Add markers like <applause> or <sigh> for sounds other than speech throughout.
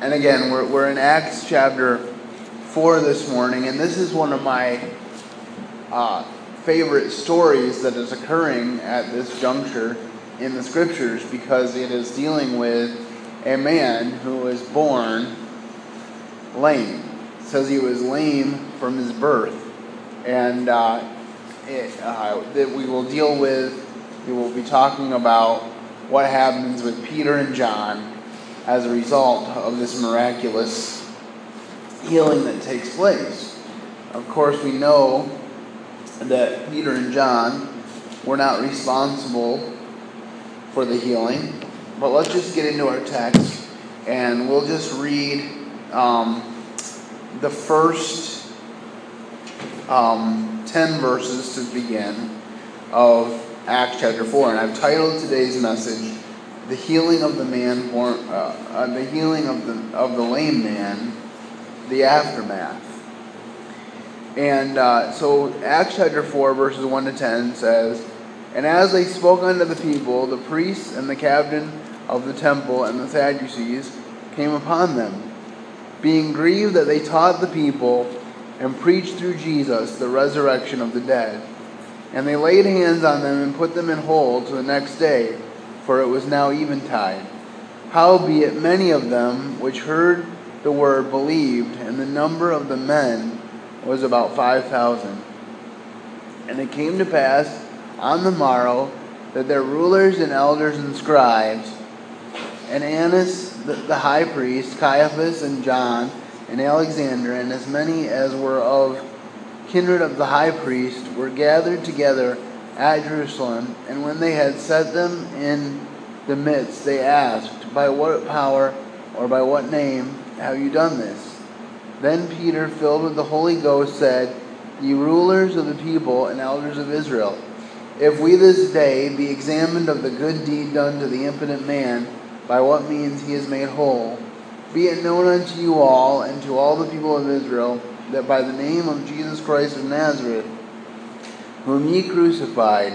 and again, we're, we're in Acts chapter 4 this morning, and this is one of my uh, favorite stories that is occurring at this juncture in the scriptures because it is dealing with a man who was born lame. It says he was lame from his birth. And uh, it, uh, that we will deal with, we will be talking about what happens with Peter and John as a result of this miraculous healing that takes place. Of course, we know that Peter and John were not responsible for the healing. But let's just get into our text and we'll just read um, the first um, 10 verses to begin of Acts chapter 4. And I've titled today's message, The Healing of the Man born, uh, uh, the healing of the, of the lame man, the aftermath. And uh, so Acts chapter 4, verses 1 to 10 says, And as they spoke unto the people, the priests and the captain of the temple and the Sadducees came upon them, being grieved that they taught the people and preached through Jesus the resurrection of the dead. And they laid hands on them and put them in hold to the next day, for it was now eventide. Howbeit many of them which heard the word believed, and the number of the men was about 5,000. And it came to pass on the morrow that their rulers and elders and scribes, and Annas the, the high priest, Caiaphas and John, and Alexander, and as many as were of kindred of the high priest, were gathered together at Jerusalem. And when they had set them in the midst, they asked, By what power or by what name have you done this? Then Peter, filled with the Holy Ghost, said, Ye rulers of the people and elders of Israel, if we this day be examined of the good deed done to the impotent man, by what means he is made whole, be it known unto you all and to all the people of Israel that by the name of Jesus Christ of Nazareth, whom ye crucified,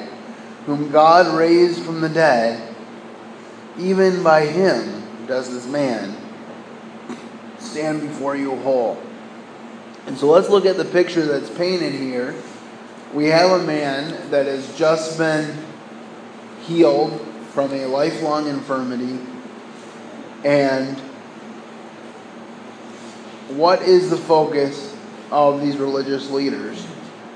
whom God raised from the dead, even by him does this man stand before you whole. And so let's look at the picture that's painted here. We have a man that has just been healed from a lifelong infirmity. And what is the focus of these religious leaders?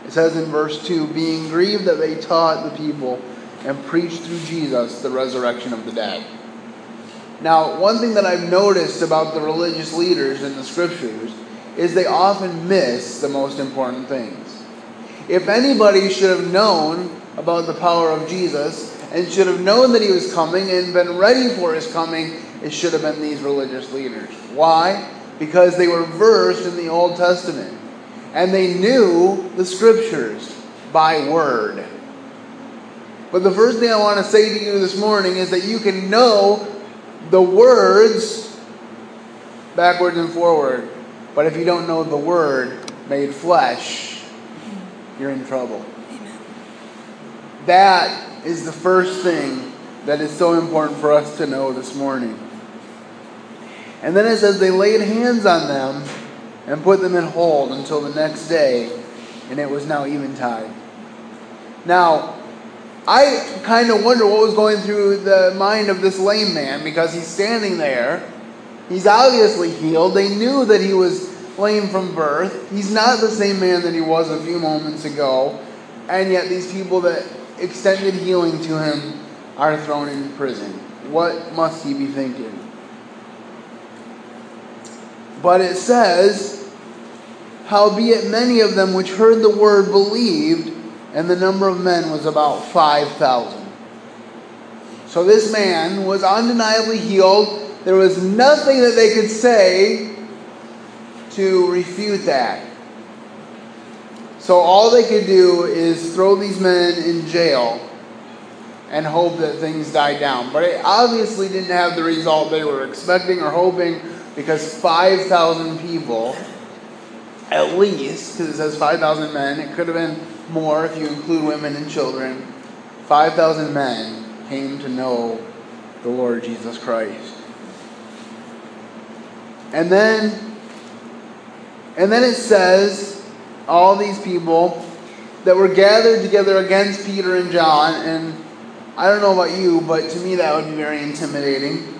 It says in verse 2 being grieved that they taught the people and preached through Jesus the resurrection of the dead. Now, one thing that I've noticed about the religious leaders in the scriptures is they often miss the most important things. If anybody should have known about the power of Jesus and should have known that he was coming and been ready for his coming, it should have been these religious leaders. Why? Because they were versed in the Old Testament and they knew the scriptures by word. But the first thing I want to say to you this morning is that you can know the words backwards and forward. But if you don't know the word made flesh, you're in trouble. That is the first thing that is so important for us to know this morning. And then it says they laid hands on them and put them in hold until the next day, and it was now eventide. Now, I kind of wonder what was going through the mind of this lame man because he's standing there. He's obviously healed. They knew that he was lame from birth. He's not the same man that he was a few moments ago. And yet, these people that extended healing to him are thrown in prison. What must he be thinking? But it says, Howbeit many of them which heard the word believed, and the number of men was about 5,000. So this man was undeniably healed. There was nothing that they could say to refute that. So all they could do is throw these men in jail and hope that things died down. But it obviously didn't have the result they were expecting or hoping because 5,000 people, at least, because it says 5,000 men, it could have been more if you include women and children, 5,000 men came to know the Lord Jesus Christ. And then and then it says all these people that were gathered together against Peter and John and I don't know about you, but to me that would be very intimidating.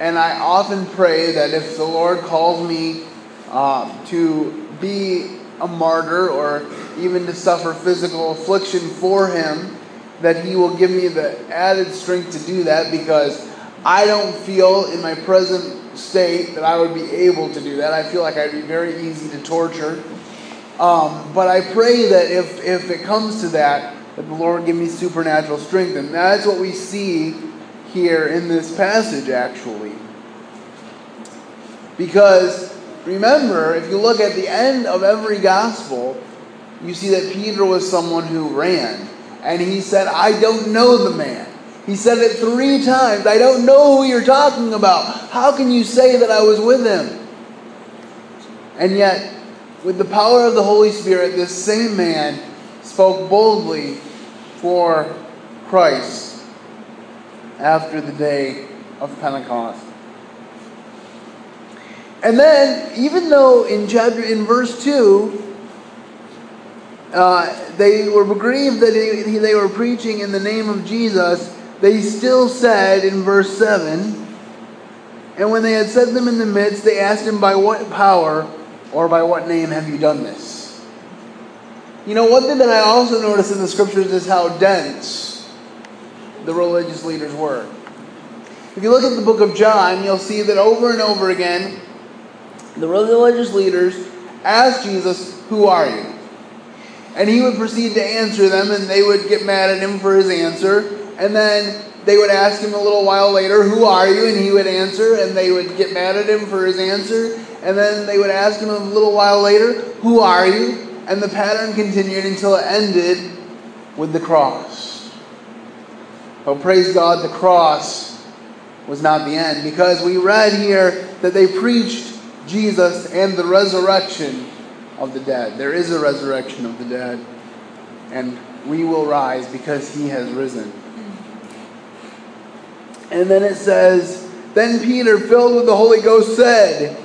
And I often pray that if the Lord calls me um, to be a martyr or even to suffer physical affliction for Him, that He will give me the added strength to do that because I don't feel in my present state that I would be able to do that. I feel like I'd be very easy to torture. Um, but I pray that if, if it comes to that, that the Lord give me supernatural strength. And that's what we see here in this passage, actually. Because remember, if you look at the end of every gospel, you see that Peter was someone who ran. And he said, I don't know the man. He said it three times. I don't know who you're talking about. How can you say that I was with him? And yet, with the power of the Holy Spirit, this same man spoke boldly for Christ after the day of Pentecost. And then, even though in chapter in verse two, uh, they were grieved that he, they were preaching in the name of Jesus, they still said in verse seven. And when they had set them in the midst, they asked him, By what power or by what name have you done this? You know, one thing that I also notice in the scriptures is how dense the religious leaders were. If you look at the book of John, you'll see that over and over again, the religious leaders asked Jesus, Who are you? And he would proceed to answer them, and they would get mad at him for his answer. And then they would ask him a little while later, Who are you? And he would answer, and they would get mad at him for his answer. And then they would ask him a little while later, Who are you? And the pattern continued until it ended with the cross. But praise God, the cross was not the end because we read here that they preached Jesus and the resurrection of the dead. There is a resurrection of the dead, and we will rise because he has risen. And then it says, Then Peter, filled with the Holy Ghost, said,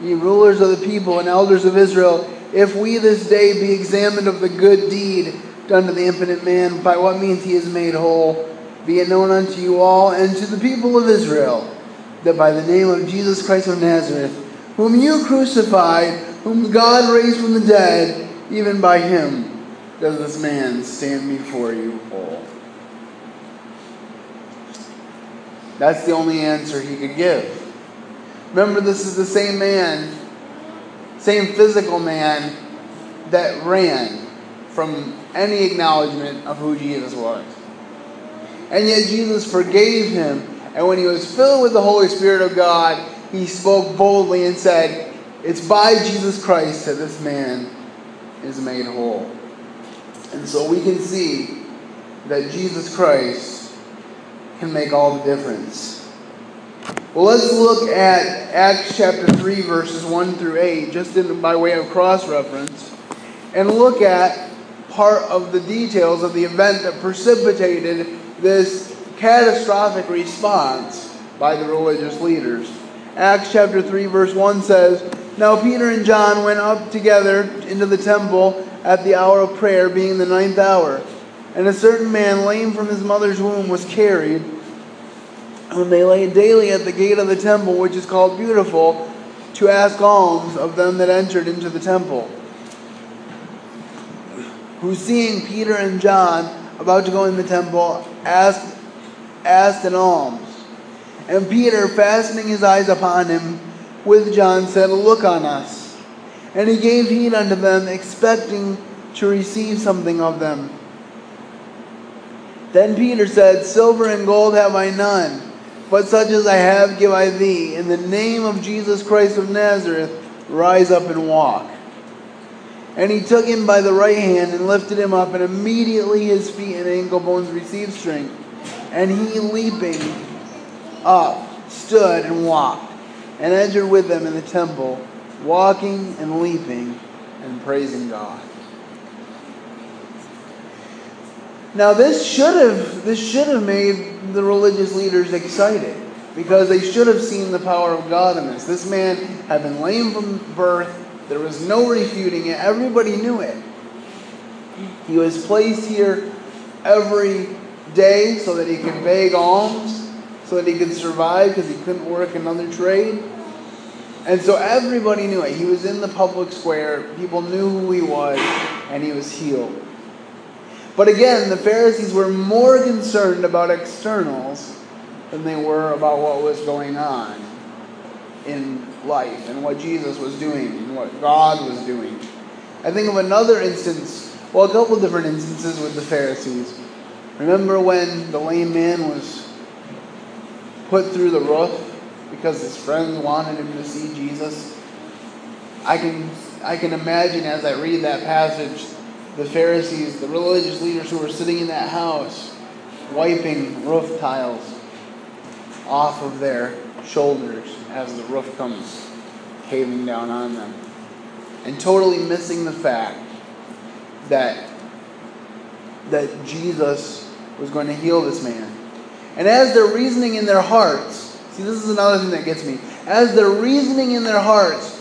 Ye rulers of the people and elders of Israel, if we this day be examined of the good deed done to the infinite man, by what means he is made whole, be it known unto you all and to the people of Israel, that by the name of Jesus Christ of Nazareth, whom you crucified, whom God raised from the dead, even by him does this man stand before you whole. That's the only answer he could give. Remember, this is the same man, same physical man that ran from any acknowledgement of who Jesus was. And yet Jesus forgave him. And when he was filled with the Holy Spirit of God, he spoke boldly and said, It's by Jesus Christ that this man is made whole. And so we can see that Jesus Christ can make all the difference. Well, let's look at Acts chapter 3, verses 1 through 8, just in, by way of cross reference, and look at part of the details of the event that precipitated this catastrophic response by the religious leaders. Acts chapter 3, verse 1 says, Now Peter and John went up together into the temple at the hour of prayer, being the ninth hour. And a certain man, lame from his mother's womb, was carried when they lay daily at the gate of the temple, which is called Beautiful, to ask alms of them that entered into the temple. Who, seeing Peter and John about to go in the temple, asked, asked an alms. And Peter, fastening his eyes upon him with John, said, Look on us. And he gave heed unto them, expecting to receive something of them. Then Peter said, Silver and gold have I none but such as I have give I thee. In the name of Jesus Christ of Nazareth, rise up and walk. And he took him by the right hand and lifted him up, and immediately his feet and ankle bones received strength. And he, leaping up, stood and walked, and entered with them in the temple, walking and leaping and praising God. Now this should have this should have made the religious leaders excited. because they should have seen the power of God in this. This man had been lame from birth, there was no refuting it, everybody knew it. He was placed here every day so that he could beg alms, so that he could survive because he couldn't work another trade. And so everybody knew it. He was in the public square, people knew who he was, and he was healed. But again, the Pharisees were more concerned about externals than they were about what was going on in life and what Jesus was doing and what God was doing. I think of another instance, well, a couple different instances with the Pharisees. Remember when the lame man was put through the roof because his friends wanted him to see Jesus? I can, I can imagine as I read that passage the Pharisees, the religious leaders who were sitting in that house, wiping roof tiles off of their shoulders as the roof comes caving down on them. And totally missing the fact that, that Jesus was going to heal this man. And as they're reasoning in their hearts, see, this is another thing that gets me. As they're reasoning in their hearts,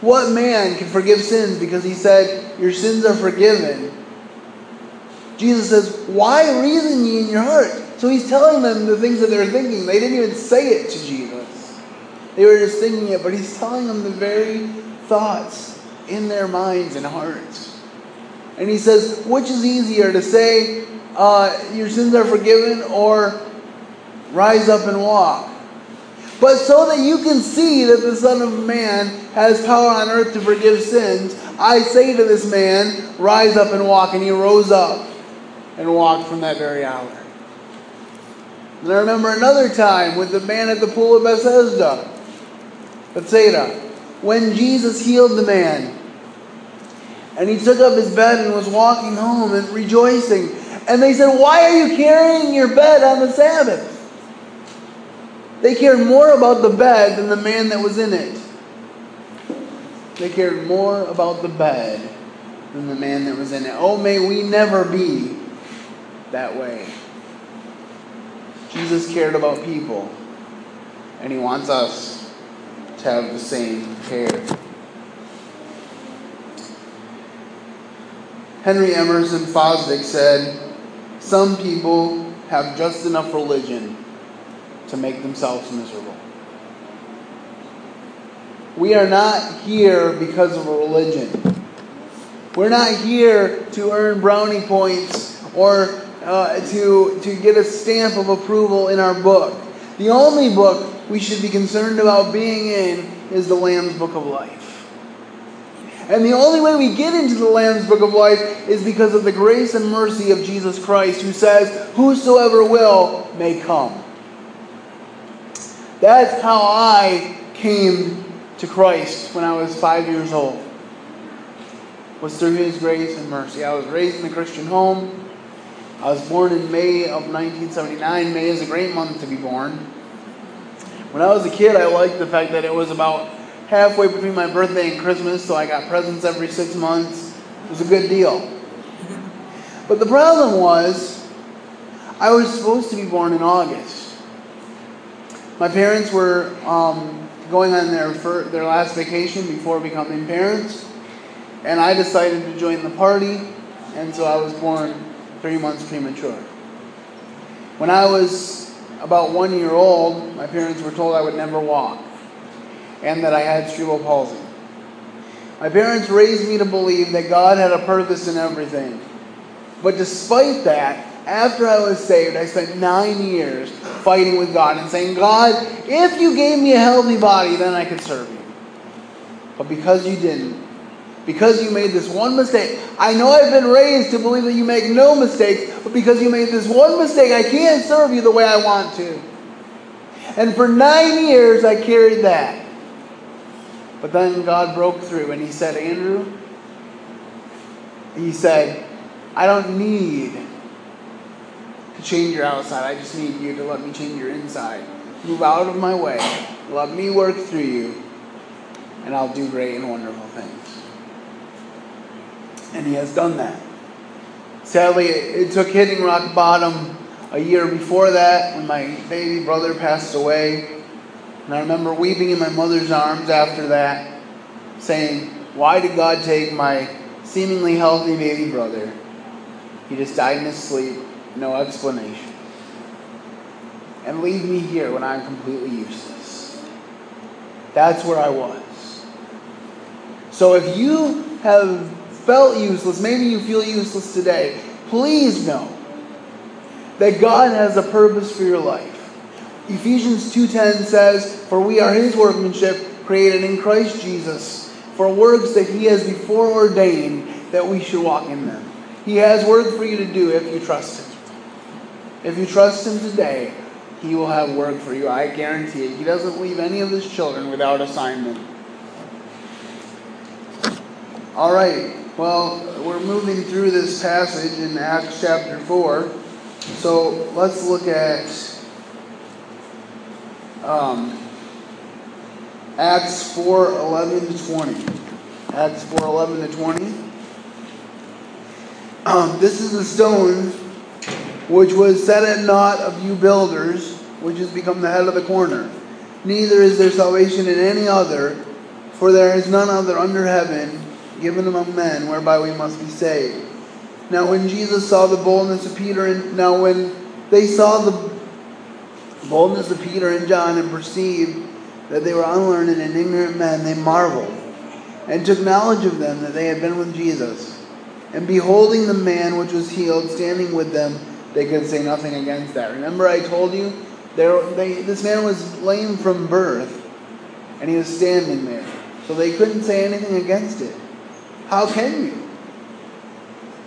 what man can forgive sins because he said, Your sins are forgiven? Jesus says, Why reason ye in your heart? So he's telling them the things that they're thinking. They didn't even say it to Jesus, they were just thinking it, but he's telling them the very thoughts in their minds and hearts. And he says, Which is easier to say, uh, Your sins are forgiven, or rise up and walk? But so that you can see that the Son of Man has power on earth to forgive sins, I say to this man, Rise up and walk. And he rose up and walked from that very hour. And I remember another time with the man at the pool of Bethesda, Bethsaida, when Jesus healed the man. And he took up his bed and was walking home and rejoicing. And they said, Why are you carrying your bed on the Sabbath? They cared more about the bed than the man that was in it. They cared more about the bed than the man that was in it. Oh, may we never be that way. Jesus cared about people, and he wants us to have the same care. Henry Emerson Fosdick said, Some people have just enough religion to make themselves miserable. We are not here because of a religion. We're not here to earn brownie points or uh, to, to get a stamp of approval in our book. The only book we should be concerned about being in is the Lamb's Book of Life. And the only way we get into the Lamb's Book of Life is because of the grace and mercy of Jesus Christ, who says, Whosoever will may come. That's how I came to Christ when I was five years old. Was through His grace and mercy. I was raised in a Christian home. I was born in May of 1979. May is a great month to be born. When I was a kid, I liked the fact that it was about halfway between my birthday and Christmas, so I got presents every six months. It was a good deal. But the problem was, I was supposed to be born in August. My parents were um, going on their fir- their last vacation before becoming parents, and I decided to join the party, and so I was born three months premature. When I was about one year old, my parents were told I would never walk, and that I had cerebral palsy. My parents raised me to believe that God had a purpose in everything. But despite that, after I was saved, I spent nine years fighting with God and saying, God, if you gave me a healthy body, then I could serve you. But because you didn't, because you made this one mistake, I know I've been raised to believe that you make no mistakes, but because you made this one mistake, I can't serve you the way I want to. And for nine years, I carried that. But then God broke through and He said, Andrew, He said, I don't need to change your outside. I just need you to let me change your inside. Move out of my way. Let me work through you, and I'll do great and wonderful things. And He has done that. Sadly, it took hitting rock bottom a year before that when my baby brother passed away. And I remember weeping in my mother's arms after that, saying, Why did God take my seemingly healthy baby brother? He just died in his sleep, no explanation. And leave me here when I'm completely useless. That's where I was. So if you have felt useless, maybe you feel useless today, please know that God has a purpose for your life. Ephesians 2:10 says, "For we are his workmanship, created in Christ Jesus, for works that he has before ordained that we should walk in them." He has work for you to do if you trust him. If you trust him today, he will have work for you. I guarantee it. He doesn't leave any of his children without assignment. All right. Well, we're moving through this passage in Acts chapter 4. So let's look at um, Acts 4 11 to 20. Acts 4 11 to 20. Um, this is the stone which was set at naught of you builders, which has become the head of the corner. Neither is there salvation in any other, for there is none other under heaven given among men whereby we must be saved. Now, when Jesus saw the boldness of Peter, and now when they saw the boldness of Peter and John and perceived that they were unlearned and ignorant men, they marveled and took knowledge of them that they had been with Jesus. And beholding the man which was healed standing with them, they could say nothing against that. Remember, I told you there, they, this man was lame from birth, and he was standing there, so they couldn't say anything against it. How can you?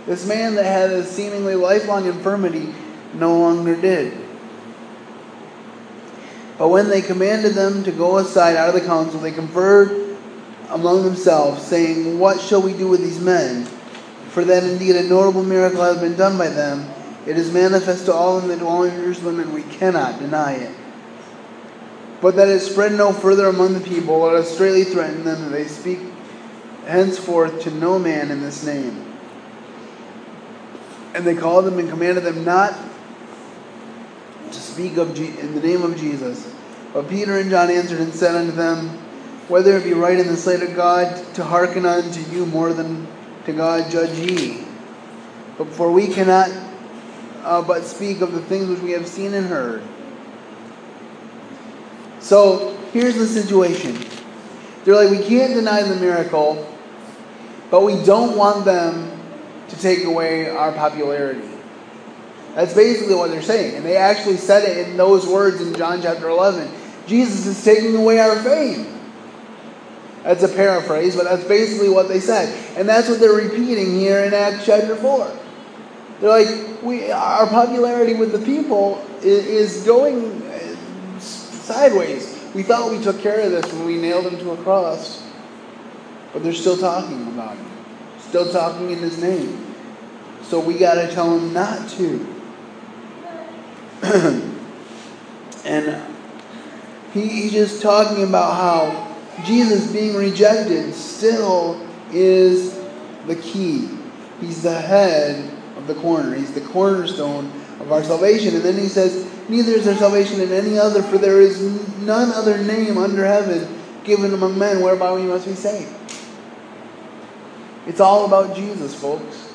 This man that had a seemingly lifelong infirmity no longer did. But when they commanded them to go aside out of the council, they conferred among themselves, saying, What shall we do with these men? For that indeed a notable miracle has been done by them. It is manifest to all in the dwelling in Jerusalem, and we cannot deny it. But that it spread no further among the people, let us straightly threaten them that they speak henceforth to no man in this name. And they called them and commanded them not to speak of Je- in the name of Jesus. But Peter and John answered and said unto them, Whether it be right in the sight of God to hearken unto you more than to God, judge ye. But for we cannot uh, but speak of the things which we have seen and heard. So here's the situation. They're like, we can't deny the miracle, but we don't want them to take away our popularity. That's basically what they're saying. And they actually said it in those words in John chapter 11. Jesus is taking away our fame. That's a paraphrase, but that's basically what they said. And that's what they're repeating here in Acts chapter 4. They're like, we, our popularity with the people is, is going uh, sideways. We thought we took care of this when we nailed him to a cross, but they're still talking about him, still talking in his name. So we got to tell him not to. <clears throat> and he, he's just talking about how Jesus being rejected still is the key. He's the head of the corner. He's the cornerstone of our salvation. And then he says, Neither is there salvation in any other, for there is none other name under heaven given among men whereby we must be saved. It's all about Jesus, folks.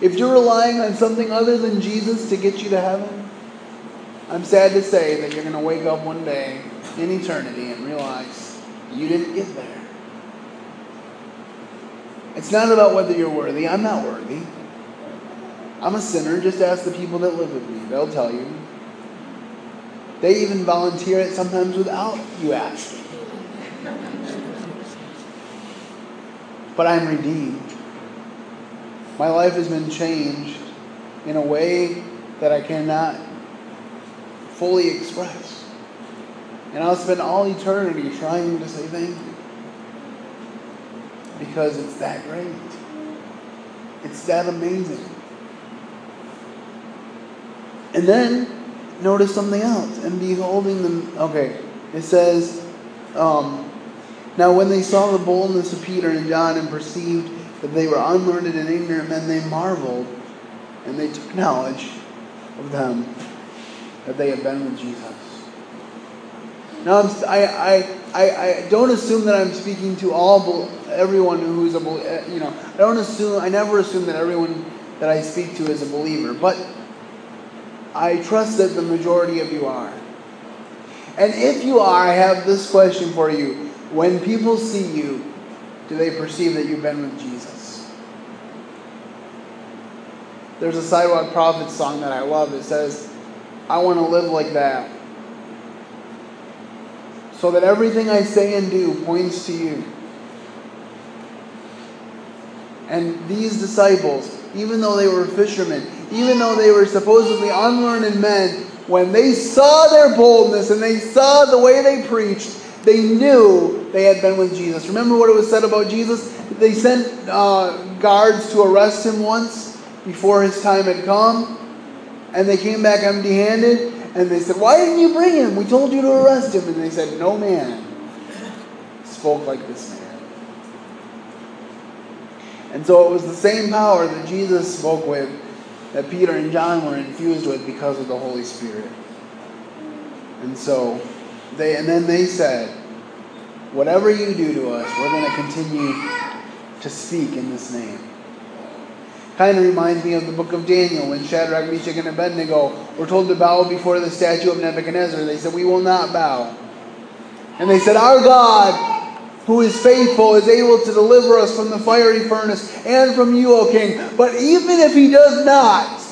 If you're relying on something other than Jesus to get you to heaven, I'm sad to say that you're going to wake up one day in eternity and realize you didn't get there. It's not about whether you're worthy. I'm not worthy. I'm a sinner. Just ask the people that live with me. They'll tell you. They even volunteer it sometimes without you asking. But I'm redeemed. My life has been changed in a way that I cannot fully express. And I'll spend all eternity trying to say thank you. Because it's that great. It's that amazing. And then notice something else. And beholding them, okay, it says, um, now when they saw the boldness of Peter and John and perceived that they were unlearned and ignorant men, they marveled and they took knowledge of them that they had been with Jesus. Now, I'm, I, I, I, don't assume that I'm speaking to all, everyone who's a, eh, you know, I don't assume, I never assume that everyone that I speak to is a believer, but I trust that the majority of you are. And if you are, I have this question for you. When people see you, do they perceive that you've been with Jesus? There's a Sidewalk Prophets song that I love. It says, I want to live like that. So that everything I say and do points to you. And these disciples, even though they were fishermen, even though they were supposedly unlearned men, when they saw their boldness and they saw the way they preached, they knew they had been with Jesus. Remember what it was said about Jesus? They sent uh, guards to arrest him once before his time had come, and they came back empty handed, and they said, Why didn't you bring him? We told you to arrest him. And they said, No man spoke like this man. And so it was the same power that Jesus spoke with that Peter and John were infused with because of the Holy Spirit. And so they and then they said, Whatever you do to us, we're going to continue to speak in this name. Kind of reminds me of the book of Daniel when Shadrach, Meshach, and Abednego were told to bow before the statue of Nebuchadnezzar. They said, We will not bow. And they said, Our God, who is faithful, is able to deliver us from the fiery furnace and from you, O king. But even if he does not,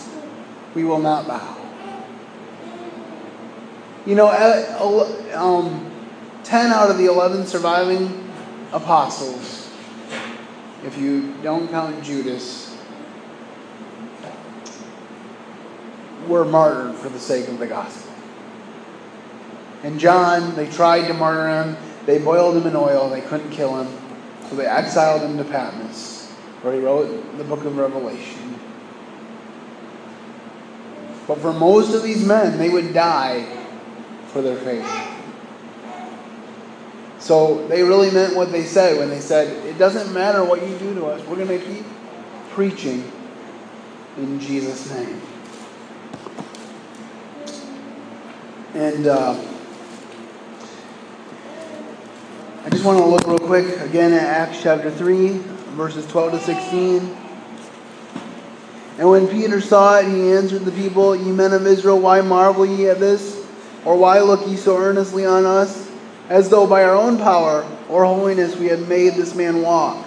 we will not bow. You know, um, 10 out of the 11 surviving apostles, if you don't count Judas, were martyred for the sake of the gospel. And John, they tried to martyr him they boiled him in oil, they couldn't kill him, so they exiled him to Patmos, where he wrote the book of Revelation. But for most of these men, they would die for their faith. So they really meant what they said when they said, It doesn't matter what you do to us, we're going to keep preaching in Jesus' name. And. Uh, I just want to look real quick again at Acts chapter 3, verses 12 to 16. And when Peter saw it, he answered the people, Ye men of Israel, why marvel ye at this? Or why look ye so earnestly on us, as though by our own power or holiness we had made this man walk?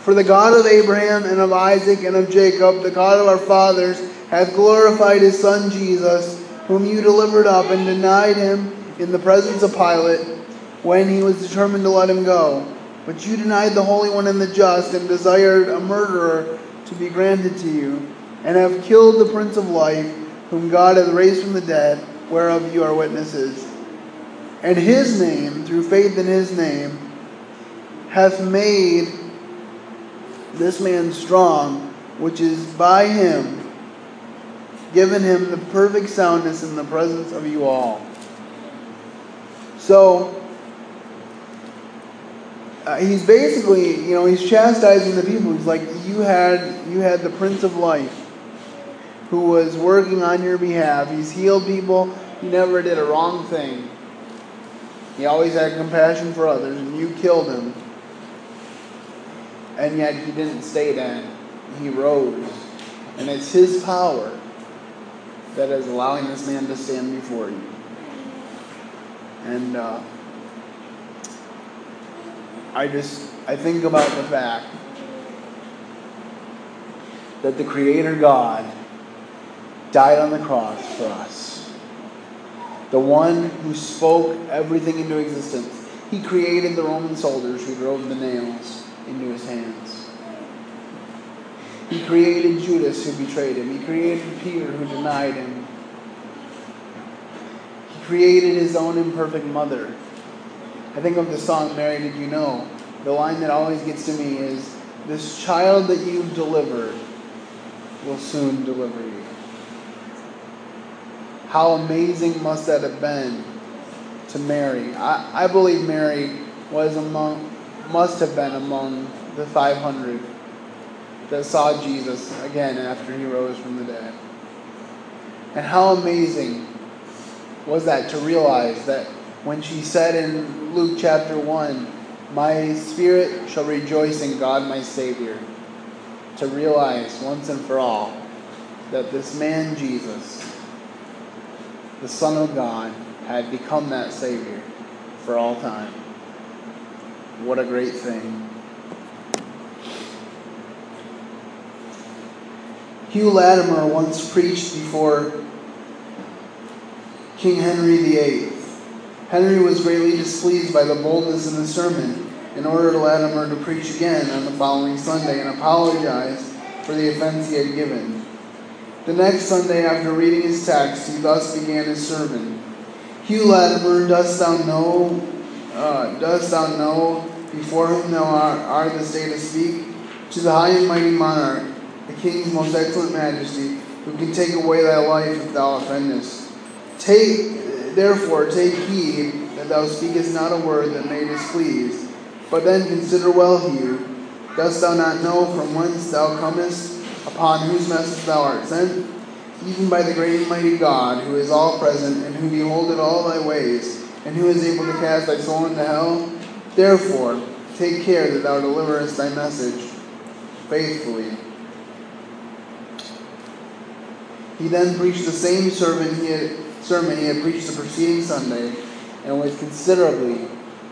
For the God of Abraham and of Isaac and of Jacob, the God of our fathers, hath glorified his Son Jesus, whom you delivered up and denied him in the presence of Pilate when he was determined to let him go. But you denied the Holy One and the Just, and desired a murderer to be granted to you, and have killed the Prince of Life, whom God hath raised from the dead, whereof you are witnesses. And his name, through faith in his name, hath made this man strong, which is by him given him the perfect soundness in the presence of you all. So, uh, he's basically, you know, he's chastising the people. He's like, you had, you had the Prince of Life who was working on your behalf. He's healed people. He never did a wrong thing. He always had compassion for others, and you killed him. And yet he didn't stay dead. He rose. And it's his power that is allowing this man to stand before you. And, uh, I just I think about the fact that the Creator God died on the cross for us. The one who spoke everything into existence. He created the Roman soldiers who drove the nails into his hands. He created Judas who betrayed him. He created Peter who denied him. He created his own imperfect mother I think of the song Mary Did You Know? The line that always gets to me is This child that you've delivered will soon deliver you. How amazing must that have been to Mary? I, I believe Mary was among, must have been among the 500 that saw Jesus again after he rose from the dead. And how amazing was that to realize that when she said in Luke chapter 1, My spirit shall rejoice in God my Savior, to realize once and for all that this man Jesus, the Son of God, had become that Savior for all time. What a great thing. Hugh Latimer once preached before King Henry VIII. Henry was greatly displeased by the boldness in the sermon and ordered Latimer to preach again on the following Sunday and apologize for the offense he had given. The next Sunday, after reading his text, he thus began his sermon. Hugh Latimer, dost thou know, uh, dost thou know before whom thou art, art this day to speak? To the high and mighty monarch, the king's most excellent majesty, who can take away thy life if thou offendest. Take, therefore, take heed that thou speakest not a word that may displease. But then consider well, Hugh. Dost thou not know from whence thou comest, upon whose message thou art sent? Even by the great and mighty God, who is all present, and who beholdeth all thy ways, and who is able to cast thy soul into hell? Therefore, take care that thou deliverest thy message faithfully. He then preached the same sermon he had, sermon he had preached the preceding Sunday, and with considerably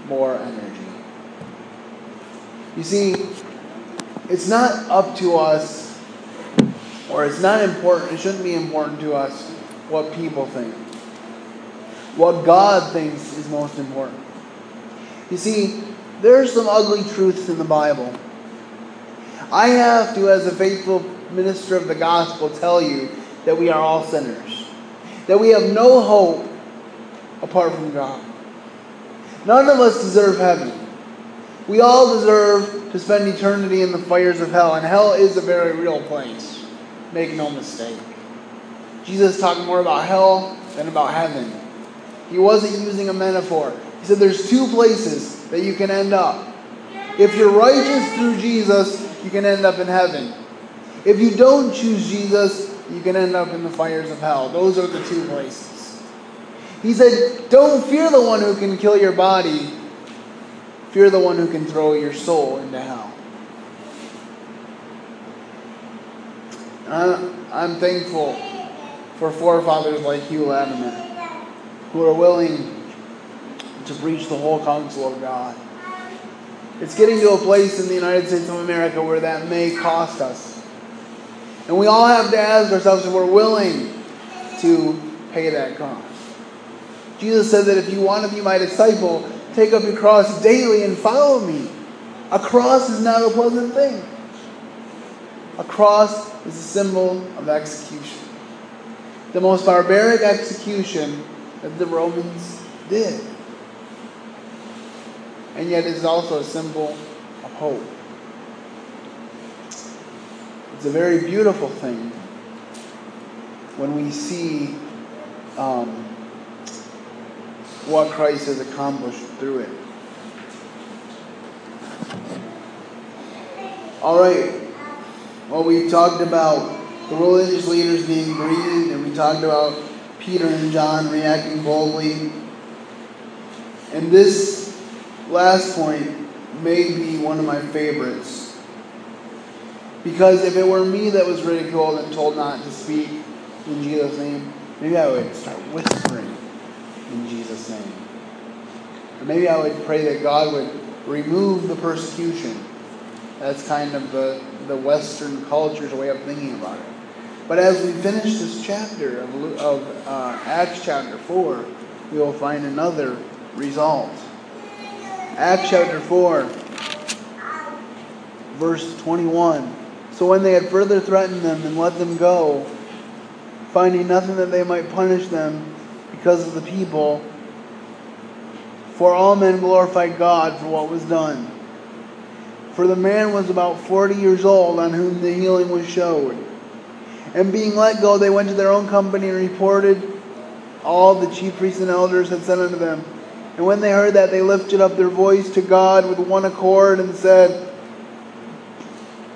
more energy. You see, it's not up to us, or it's not important, it shouldn't be important to us what people think. What God thinks is most important. You see, there's some ugly truths in the Bible. I have to, as a faithful minister of the gospel, tell you that we are all sinners, that we have no hope apart from God. None of us deserve heaven. We all deserve to spend eternity in the fires of hell, and hell is a very real place. Make no mistake. Jesus talked more about hell than about heaven. He wasn't using a metaphor. He said there's two places that you can end up. If you're righteous through Jesus, you can end up in heaven. If you don't choose Jesus, you can end up in the fires of hell. Those are the two places. He said, Don't fear the one who can kill your body, fear the one who can throw your soul into hell. I'm thankful for forefathers like Hugh Latimer who are willing to preach the whole counsel of God. It's getting to a place in the United States of America where that may cost us. And we all have to ask ourselves if we're willing to pay that cost. Jesus said that if you want to be my disciple, take up your cross daily and follow me. A cross is not a pleasant thing. A cross is a symbol of execution. The most barbaric execution that the Romans did. And yet it is also a symbol of hope. It's a very beautiful thing when we see um, what Christ has accomplished through it. All right. Well, we talked about the religious leaders being greedy, and we talked about Peter and John reacting boldly. And this last point may be one of my favorites. Because if it were me that was ridiculed and told not to speak in Jesus' name, maybe I would start whispering in Jesus' name. Or maybe I would pray that God would remove the persecution. That's kind of the the Western culture's way of thinking about it. But as we finish this chapter of, of uh, Acts chapter 4, we will find another result. Acts chapter 4, verse 21. So when they had further threatened them and let them go, finding nothing that they might punish them because of the people, for all men glorified God for what was done. For the man was about forty years old on whom the healing was showed. And being let go, they went to their own company and reported all the chief priests and elders had said unto them. And when they heard that, they lifted up their voice to God with one accord and said,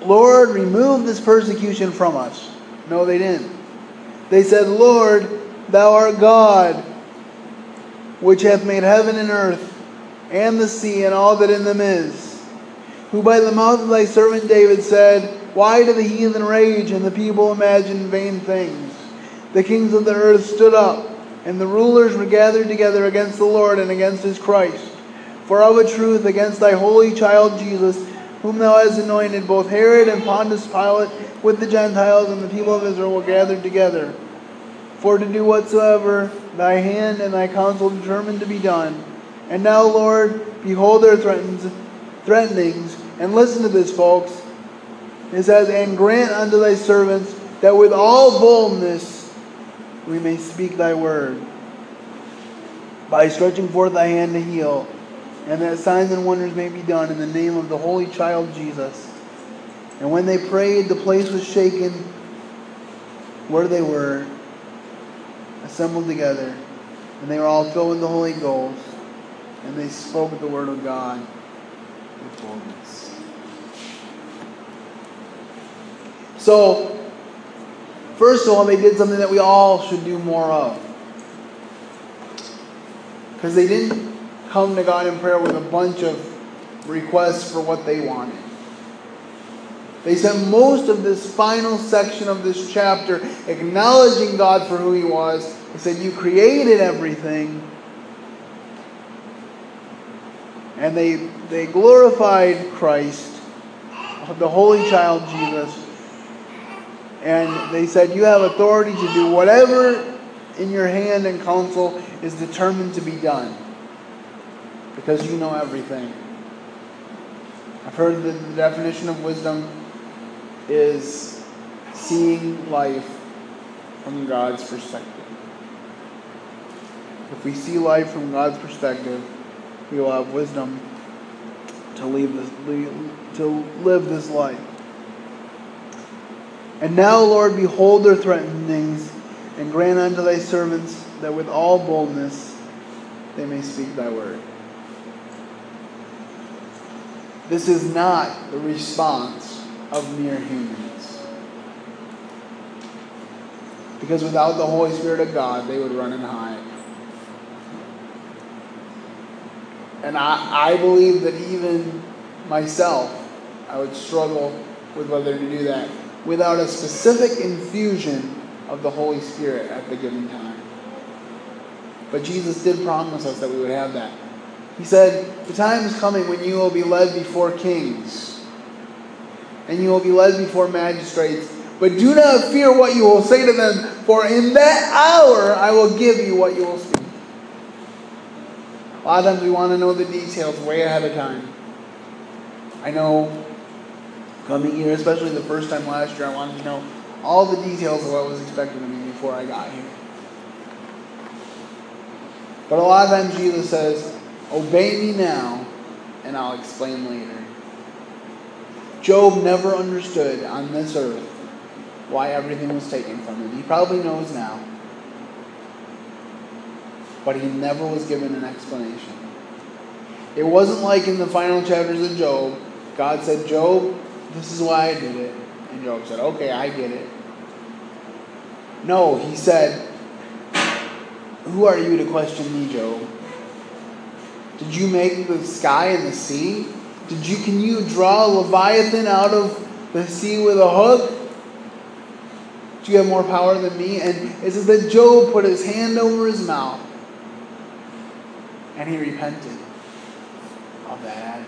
Lord, remove this persecution from us. No, they didn't. They said, Lord, thou art God, which hath made heaven and earth, and the sea, and all that in them is. Who by the mouth of thy servant David said, Why do the heathen rage, and the people imagine vain things? The kings of the earth stood up, and the rulers were gathered together against the Lord and against his Christ. For of a truth, against thy holy child Jesus, whom thou hast anointed, both Herod and Pontius Pilate with the Gentiles and the people of Israel were gathered together, for to do whatsoever thy hand and thy counsel determined to be done. And now, Lord, behold their threatens, threatenings, and listen to this, folks. It says, And grant unto thy servants that with all boldness we may speak thy word, by stretching forth thy hand to heal, and that signs and wonders may be done in the name of the Holy Child Jesus. And when they prayed, the place was shaken where they were, assembled together, and they were all filled with the Holy Ghost, and they spoke the word of God with boldness. So, first of all, they did something that we all should do more of. Because they didn't come to God in prayer with a bunch of requests for what they wanted. They spent most of this final section of this chapter acknowledging God for who He was. They said, You created everything. And they, they glorified Christ, the Holy Child Jesus. And they said, You have authority to do whatever in your hand and counsel is determined to be done. Because you know everything. I've heard that the definition of wisdom is seeing life from God's perspective. If we see life from God's perspective, we will have wisdom to leave this, to live this life. And now, Lord, behold their threatenings, and grant unto thy servants that with all boldness they may speak thy word. This is not the response of mere humans. Because without the Holy Spirit of God, they would run and hide. And I, I believe that even myself, I would struggle with whether to do that without a specific infusion of the Holy Spirit at the given time. But Jesus did promise us that we would have that. He said, The time is coming when you will be led before kings, and you will be led before magistrates. But do not fear what you will say to them, for in that hour I will give you what you will speak. A lot of times we want to know the details way ahead of time. I know coming here, especially the first time last year, I wanted to know all the details of what was expected of me before I got here. But a lot of times Jesus says, Obey me now, and I'll explain later. Job never understood on this earth why everything was taken from him. He probably knows now. But he never was given an explanation. It wasn't like in the final chapters of Job, God said, Job, this is why I did it. And Job said, Okay, I get it. No, he said, Who are you to question me, Job? Did you make the sky and the sea? Did you can you draw a Leviathan out of the sea with a hook? Do you have more power than me? And it says that Job put his hand over his mouth and he repented of that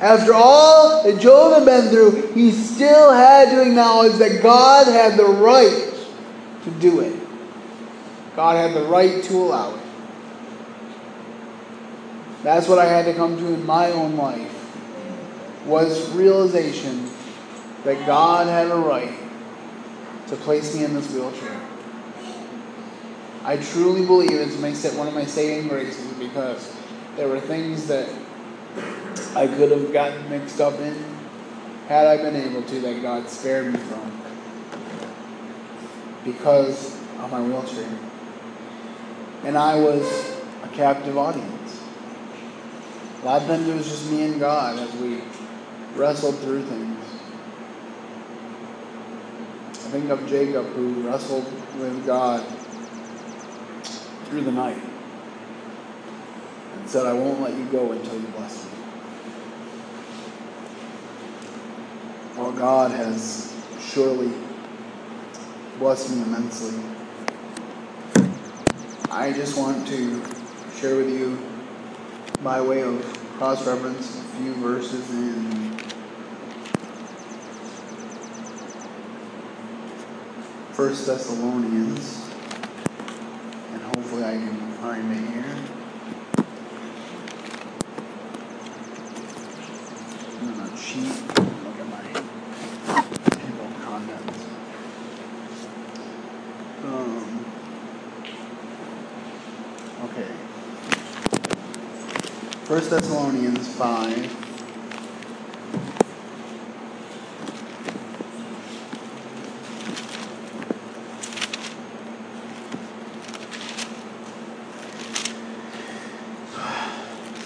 After all that Job had been through, he still had to acknowledge that God had the right to do it. God had the right to allow it. That's what I had to come to in my own life was realization that God had a right to place me in this wheelchair. I truly believe it's my, one of my saving graces because there were things that I could have gotten mixed up in had I been able to that God spared me from because of my wheelchair. And I was a captive audience. A lot of times it was just me and God as we wrestled through things. I think of Jacob who wrestled with God through the night and said, I won't let you go until you bless me. Well, God has surely blessed me immensely. I just want to share with you, by way of cross reference, a few verses in First Thessalonians, and hopefully I can find it here. I'm gonna cheat. 1 Thessalonians 5.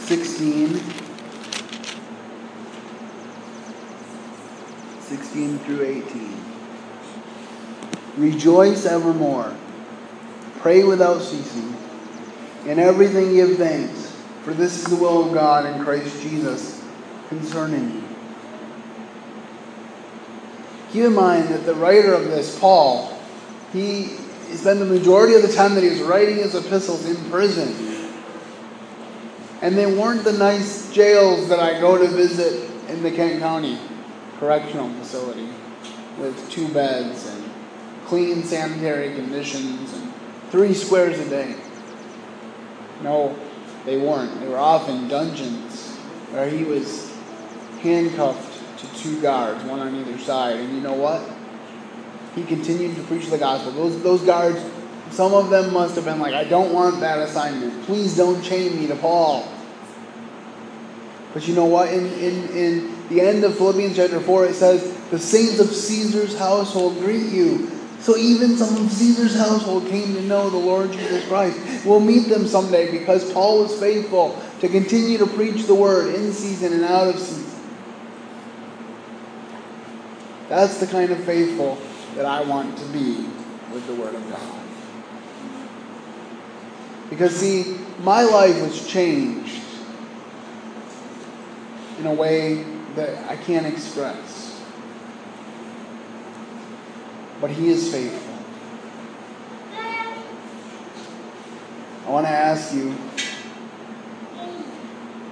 Sixteen, sixteen through eighteen. Rejoice evermore. Pray without ceasing. In everything give thanks for this is the will of God in Christ Jesus concerning you. Keep in mind that the writer of this, Paul, he spent the majority of the time that he was writing his epistles in prison. And they weren't the nice jails that I go to visit in the Kent County correctional facility with two beds and clean sanitary conditions and three squares a day. No, they weren't. They were often in dungeons where he was handcuffed to two guards, one on either side. And you know what? He continued to preach the gospel. Those, those guards, some of them must have been like, I don't want that assignment. Please don't chain me to Paul. But you know what? In, in, in the end of Philippians chapter 4, it says, The saints of Caesar's household greet you. So even some of Caesar's household came to know the Lord Jesus Christ. We'll meet them someday because Paul was faithful to continue to preach the word in season and out of season. That's the kind of faithful that I want to be with the word of God. Because, see, my life was changed in a way that I can't express. But He is faithful. I want to ask you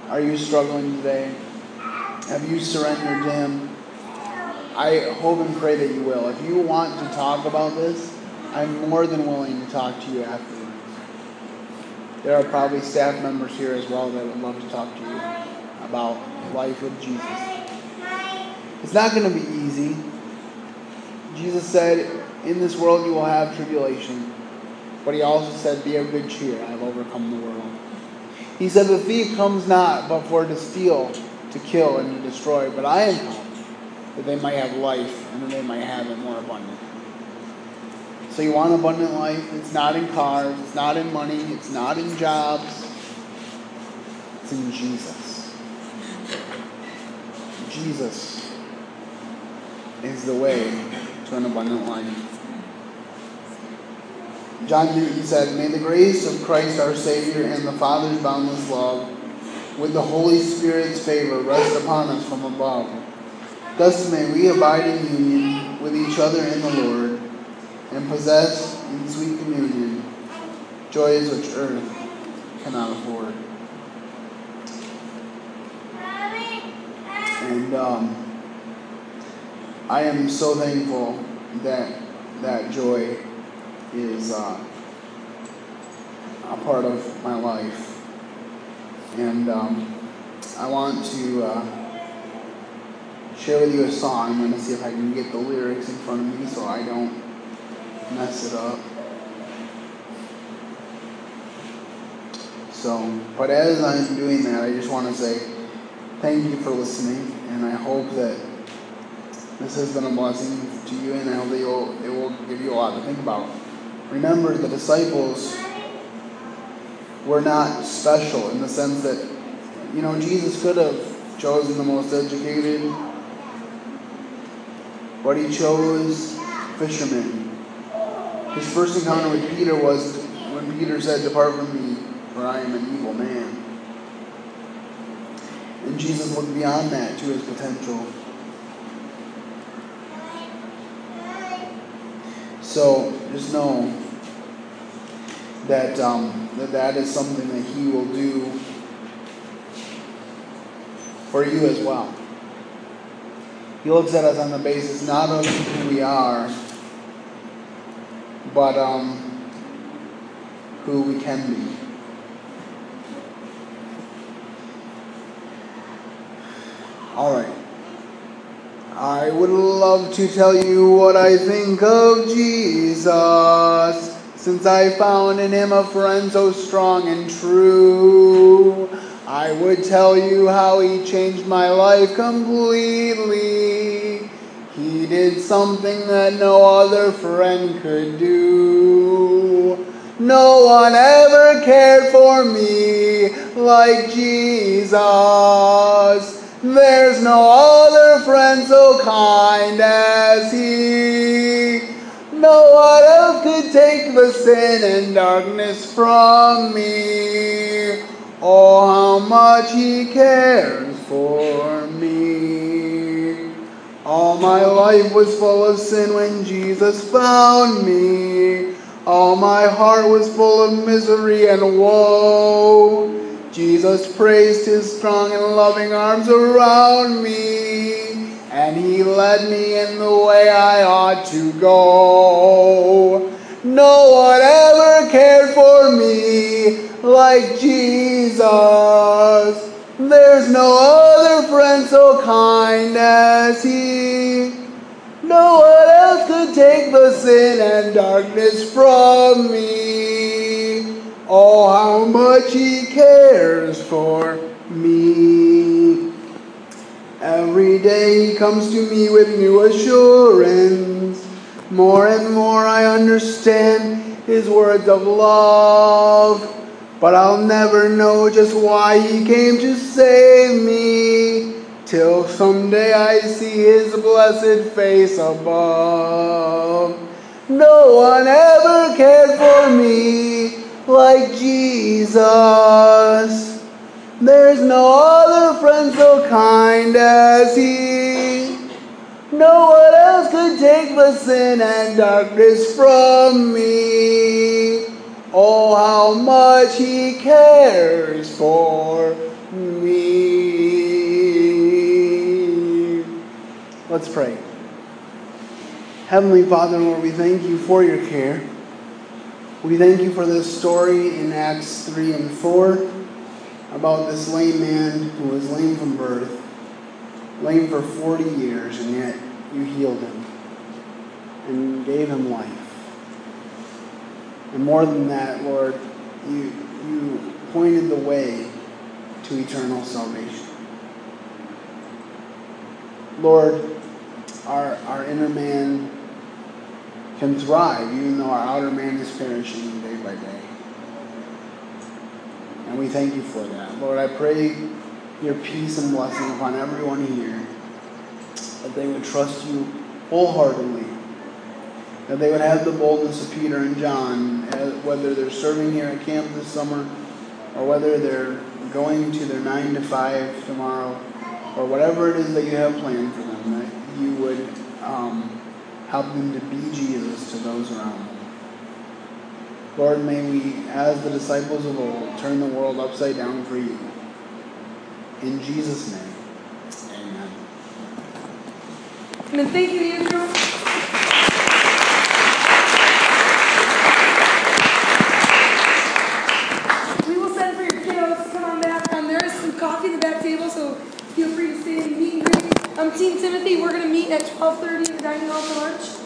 are you struggling today? Have you surrendered to Him? I hope and pray that you will. If you want to talk about this, I'm more than willing to talk to you afterwards. There are probably staff members here as well that would love to talk to you about life with Jesus. It's not going to be easy. Jesus said, In this world you will have tribulation. But he also said, Be of good cheer. I have overcome the world. He said, The thief comes not but for to steal, to kill, and to destroy. But I am come that they might have life and that they might have it more abundant. So you want abundant life? It's not in cars, it's not in money, it's not in jobs. It's in Jesus. Jesus is the way to an abundant. John Newton said, May the grace of Christ our Savior and the Father's boundless love, with the Holy Spirit's favor, rest upon us from above. Thus may we abide in union with each other in the Lord, and possess in sweet communion joys which earth cannot afford. And um, I am so thankful that that joy is uh, a part of my life. And um, I want to uh, share with you a song. I'm going to see if I can get the lyrics in front of me so I don't mess it up. So, but as I'm doing that, I just want to say thank you for listening, and I hope that this has been a blessing to you, and I hope that you'll, it will give you a lot to think about. Remember, the disciples were not special in the sense that, you know, Jesus could have chosen the most educated, but he chose fisherman. His first encounter with Peter was when Peter said, Depart from me, for I am an evil man. And Jesus looked beyond that to his potential. So just know that um, that, that is something that He will do for you as well. He looks at us on the basis not of who we are, but um, who we can be. All right. I would love to tell you what I think of Jesus, since I found in him a friend so strong and true. I would tell you how he changed my life completely. He did something that no other friend could do. No one ever cared for me like Jesus. There's no other friend so kind as he. No one else could take the sin and darkness from me. Oh, how much he cares for me. All my life was full of sin when Jesus found me. All my heart was full of misery and woe. Jesus praised his strong and loving arms around me, and he led me in the way I ought to go. No one ever cared for me like Jesus. There's no other friend so kind as he. No one else could take the sin and darkness from me. Oh, how much He cares for me. Every day He comes to me with new assurance. More and more I understand His words of love. But I'll never know just why He came to save me. Till someday I see His blessed face above. No one ever cared for me like Jesus. There's no other friend so kind as He. No one else could take the sin and darkness from me. Oh, how much He cares for me. Let's pray. Heavenly Father, Lord, we thank you for your care. We thank you for this story in Acts 3 and 4 about this lame man who was lame from birth, lame for 40 years, and yet you healed him and gave him life. And more than that, Lord, you, you pointed the way to eternal salvation. Lord, our, our inner man can thrive even though our outer man is perishing day by day. And we thank you for that. Lord, I pray your peace and blessing upon everyone here, that they would trust you wholeheartedly, that they would have the boldness of Peter and John, whether they're serving here at camp this summer or whether they're going to their 9 to 5 tomorrow, or whatever it is that you have planned for them, that you would. Um, Help them to be Jesus to those around them. Lord, may we, as the disciples of old, turn the world upside down for you. In Jesus' name, amen. And thank you, Andrew. We will send for your kiddos. Come on back. Um, there is some coffee in the back table, so feel free to stay and meet and greet. I'm Team Timothy. We're going to meet at 12.30 in the dining hall for lunch.